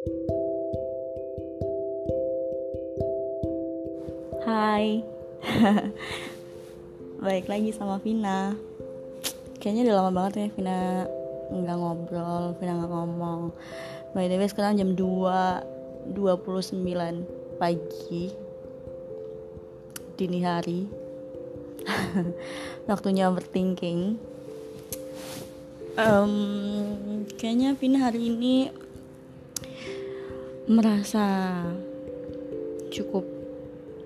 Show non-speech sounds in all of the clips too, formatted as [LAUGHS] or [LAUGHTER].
Hai. [LAUGHS] Baik lagi sama Vina. Kayaknya udah lama banget ya Vina nggak ngobrol, Vina nggak ngomong. By the way sekarang jam 2 29 pagi Dini hari. [LAUGHS] Waktunya overthinking. Um, Kayaknya Vina hari ini Merasa cukup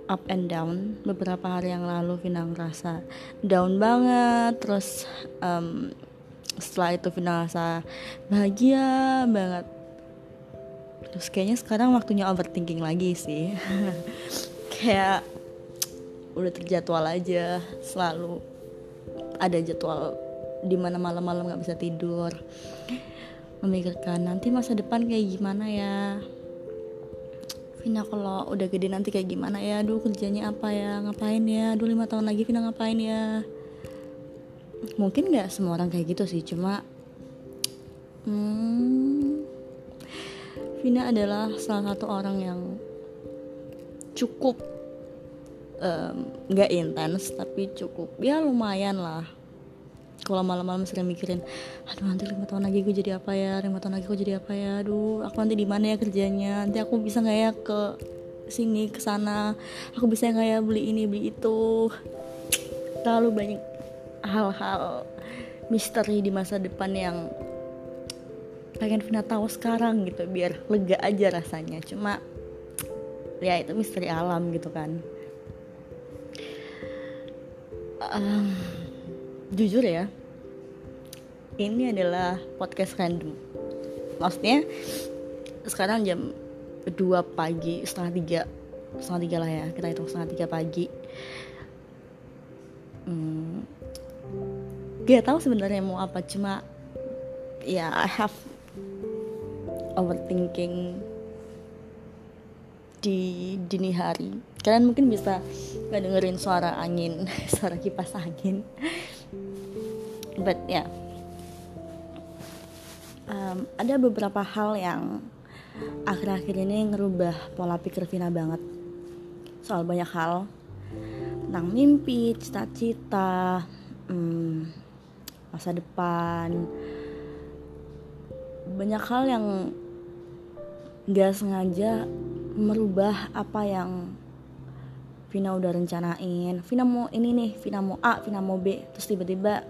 up and down. Beberapa hari yang lalu Vina ngerasa down banget. Terus um, setelah itu Vina ngerasa bahagia banget. Terus kayaknya sekarang waktunya overthinking lagi sih. [LAUGHS] Kayak udah terjadwal aja. Selalu ada jadwal di mana malam-malam nggak bisa tidur. Memikirkan nanti masa depan kayak gimana ya Vina kalau udah gede nanti kayak gimana ya? Aduh kerjanya apa ya? Ngapain ya? Aduh lima tahun lagi Vina ngapain ya? Mungkin nggak semua orang kayak gitu sih cuma hmm, Vina adalah salah satu orang yang cukup nggak um, intens tapi cukup ya lumayan lah kalau malam-malam sering mikirin aduh nanti lima tahun lagi gue jadi apa ya? Lima tahun lagi gue jadi apa ya? Aduh aku nanti di mana ya kerjanya? Nanti aku bisa nggak ya ke sini ke sana? Aku bisa nggak ya beli ini beli itu? Terlalu banyak hal-hal misteri di masa depan yang pengen Vina tahu sekarang gitu biar lega aja rasanya. Cuma ya itu misteri alam gitu kan. Um, jujur ya ini adalah podcast random. Maksudnya sekarang jam 2 pagi setengah tiga setengah tiga lah ya kita hitung setengah tiga pagi. Hmm, gak tahu sebenarnya mau apa cuma ya I have overthinking di dini hari. Kalian mungkin bisa nggak dengerin suara angin [LAUGHS] suara kipas angin but ya. Yeah. um, ada beberapa hal yang akhir-akhir ini ngerubah pola pikir Vina banget. Soal banyak hal. Tentang mimpi, cita-cita, um, masa depan, banyak hal yang gak sengaja merubah apa yang Vina udah rencanain Vina mau ini nih Vina mau A Vina mau B. Terus tiba-tiba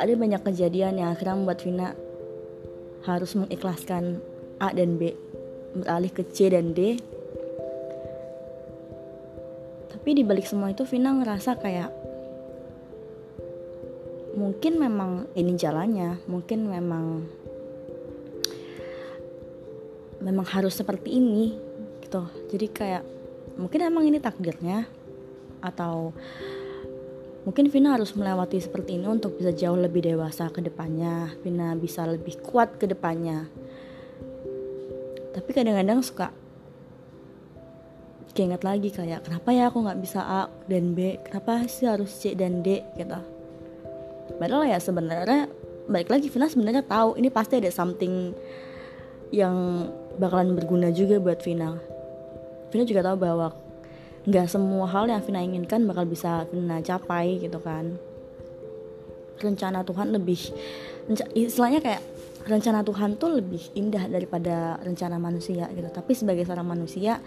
ada banyak kejadian yang akhirnya membuat Vina harus mengikhlaskan A dan B beralih ke C dan D. Tapi di balik semua itu Vina ngerasa kayak mungkin memang ini jalannya mungkin memang memang harus seperti ini gitu. Jadi kayak mungkin emang ini takdirnya atau Mungkin Vina harus melewati seperti ini untuk bisa jauh lebih dewasa ke depannya. Vina bisa lebih kuat ke depannya. Tapi kadang-kadang suka keinget lagi kayak kenapa ya aku nggak bisa A dan B, kenapa sih harus C dan D gitu. Padahal ya sebenarnya balik lagi Vina sebenarnya tahu ini pasti ada something yang bakalan berguna juga buat Vina. Vina juga tahu bahwa nggak semua hal yang Vina inginkan bakal bisa Vina capai gitu kan. Rencana Tuhan lebih istilahnya kayak rencana Tuhan tuh lebih indah daripada rencana manusia gitu. Tapi sebagai seorang manusia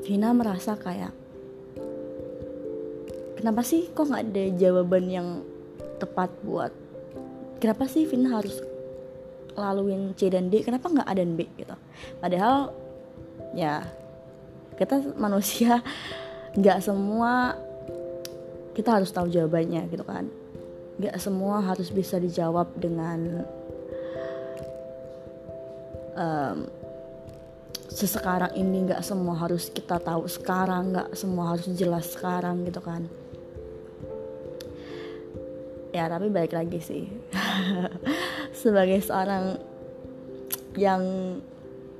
Vina merasa kayak kenapa sih kok nggak ada jawaban yang tepat buat kenapa sih Vina harus laluin C dan D? Kenapa nggak A dan B gitu? Padahal ya kita manusia [LAUGHS] nggak semua kita harus tahu jawabannya gitu kan. Nggak semua harus bisa dijawab dengan um, sesekarang ini nggak semua harus kita tahu sekarang nggak semua harus jelas sekarang gitu kan. Ya tapi balik lagi sih. [LAUGHS] Sebagai seorang yang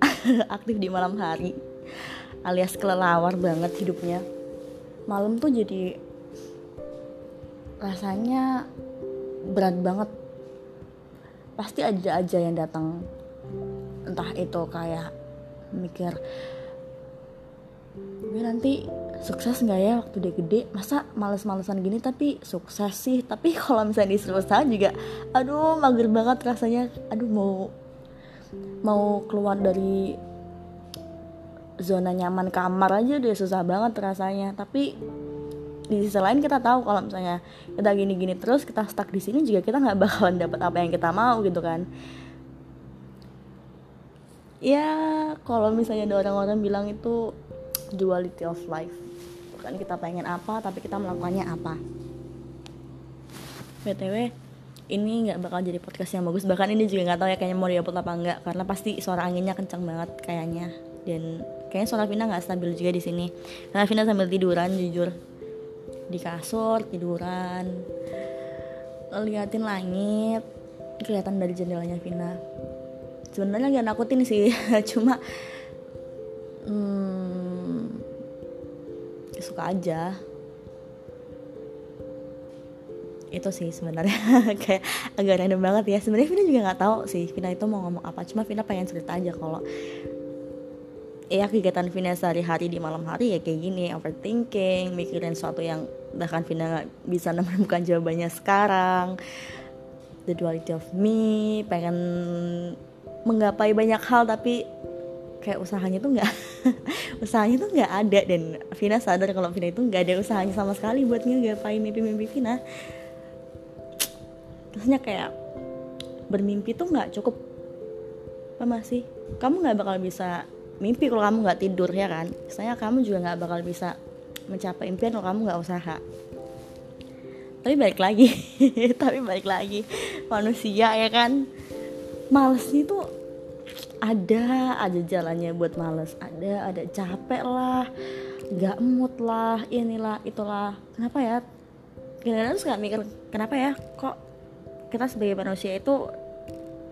[LAUGHS] aktif di malam hari alias kelelawar banget hidupnya. Malam tuh jadi rasanya berat banget. Pasti ada aja yang datang. Entah itu kayak mikir gue nanti sukses nggak ya waktu dia gede? Masa males-malesan gini tapi sukses sih? Tapi [LAUGHS] kalau misalnya disuruh juga aduh mager banget rasanya. Aduh mau mau keluar dari zona nyaman kamar aja udah susah banget rasanya. Tapi di sisi lain kita tahu kalau misalnya kita gini-gini terus kita stuck di sini juga kita nggak bakalan dapat apa yang kita mau gitu kan. Ya kalau misalnya ada orang-orang bilang itu duality of life. Bukan kita pengen apa tapi kita melakukannya apa. Btw ini nggak bakal jadi podcast yang bagus. Bahkan ini juga nggak tahu ya kayaknya mau diupload apa enggak karena pasti suara anginnya kencang banget kayaknya. Dan kayaknya suara Vina nggak stabil juga di sini. Karena Vina sambil tiduran jujur. Di kasur tiduran. Liatin langit. Kelihatan dari jendelanya Vina. Sebenarnya gak nakutin sih [LAUGHS] cuma hmm, suka aja itu sih sebenarnya. [LAUGHS] Kayak agak random banget ya. Sebenarnya Vina juga nggak tahu sih Vina itu mau ngomong apa. Cuma Vina pengen cerita aja kalau ya kegiatan Vina sehari-hari di malam hari ya kayak gini. Overthinking mikirin sesuatu yang bahkan Vina gak bisa [LAUGHS] menemukan jawabannya sekarang. The duality of me pengen menggapai banyak hal tapi kayak usahanya tuh nggak [LAUGHS] usahanya tuh nggak ada. Dan Vina sadar kalau Vina itu nggak ada usahanya sama sekali buat ngegapai mimpi-mimpi Vina rasanya kayak bermimpi tuh nggak cukup. Apa masih kamu nggak bakal bisa mimpi kalau kamu nggak tidur ya kan? Misalnya kamu juga nggak bakal bisa mencapai impian kalau kamu nggak usaha. Tapi balik lagi [LAUGHS] tapi balik lagi. Manusia ya kan? Malesnya tuh ada aja jalannya buat males. Ada ada capek lah nggak mood lah inilah itulah. Kenapa ya? Kadang-kadang suka mikir kenapa ya? Kok kita sebagai manusia itu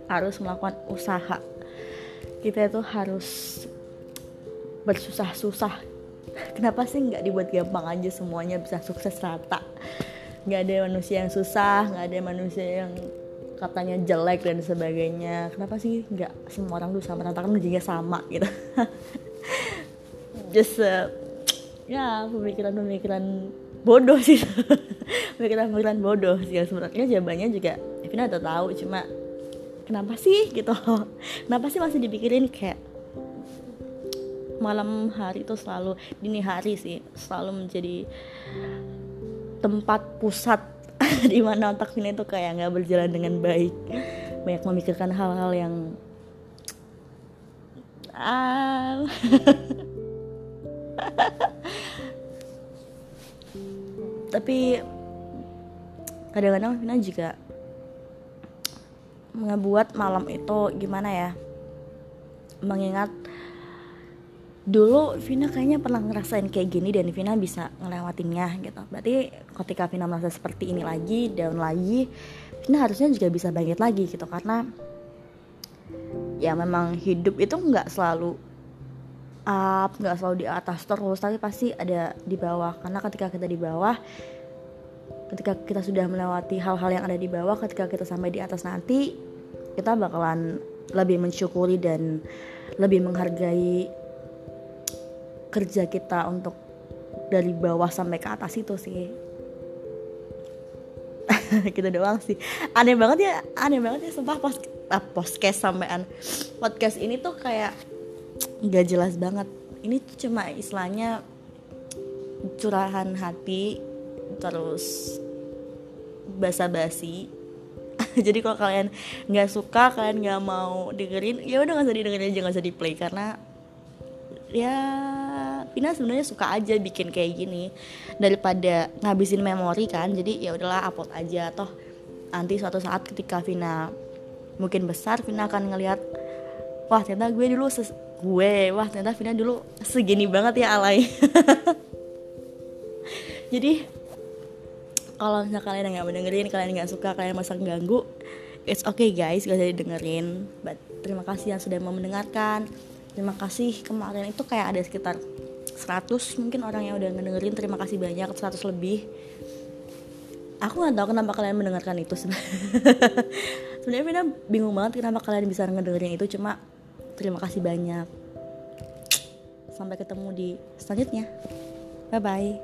harus melakukan usaha. Kita itu harus bersusah-susah. Kenapa sih nggak dibuat gampang aja semuanya bisa sukses rata? Nggak ada manusia yang susah nggak ada manusia yang katanya jelek dan sebagainya. Kenapa sih nggak semua orang tuh sama? Rata kan juga sama gitu. [LAUGHS] Just uh, ya pemikiran-pemikiran bodoh sih [LAUGHS] pemikiran-pemikiran bodoh sih sebenarnya jawabannya juga Evina udah tahu cuma kenapa sih gitu. Kenapa sih masih dipikirin kayak malam hari itu selalu dini hari sih selalu menjadi tempat pusat [LAUGHS] di mana otak Vina itu kayak nggak berjalan dengan baik. Banyak memikirkan hal-hal yang ah. [LAUGHS] Tapi kadang-kadang Vina juga ngebuat malam itu gimana ya? Mengingat dulu Vina kayaknya pernah ngerasain kayak gini dan Vina bisa ngelewatinnya gitu. Berarti ketika Vina merasa seperti ini lagi down lagi Vina harusnya juga bisa bangkit lagi gitu. Karena ya memang hidup itu nggak selalu up nggak selalu di atas terus tapi pasti ada di bawah. Karena ketika kita di bawah ketika kita sudah melewati hal-hal yang ada di bawah ketika kita sampai di atas nanti kita bakalan lebih mensyukuri dan lebih menghargai kerja kita untuk dari bawah sampai ke atas itu sih. Kita [LAUGHS] doang sih. Aneh banget ya aneh banget ya sumpah post ah, podcast sampean. Podcast ini tuh kayak nggak jelas banget. Ini cuma istilahnya curahan hati terus basa-basi. [LAUGHS] Jadi kalau kalian nggak suka kalian nggak mau dengerin ya udah nggak usah didengerin aja nggak usah di play karena ya Vina sebenarnya suka aja bikin kayak gini. Daripada ngabisin memori kan jadi ya udahlah upload aja. Toh nanti suatu saat ketika Vina mungkin besar Vina akan ngelihat wah ternyata gue dulu ses gue wah ternyata Vina dulu segini banget ya alay. [LAUGHS] Jadi kalau misalnya kalian nggak mendengarin kalian nggak suka kalian masa ganggu it's okay guys. Gak usah didengerin. But terima kasih yang sudah mau mendengarkan. Terima kasih kemarin itu kayak ada sekitar 100 mungkin orang yang udah ngedengerin. Terima kasih banyak 100 lebih. Aku nggak tahu kenapa kalian mendengarkan itu [LAUGHS] sebenarnya Vina bingung banget kenapa kalian bisa ngedengerin itu. Cuma terima kasih banyak. Sampai ketemu di selanjutnya. Bye bye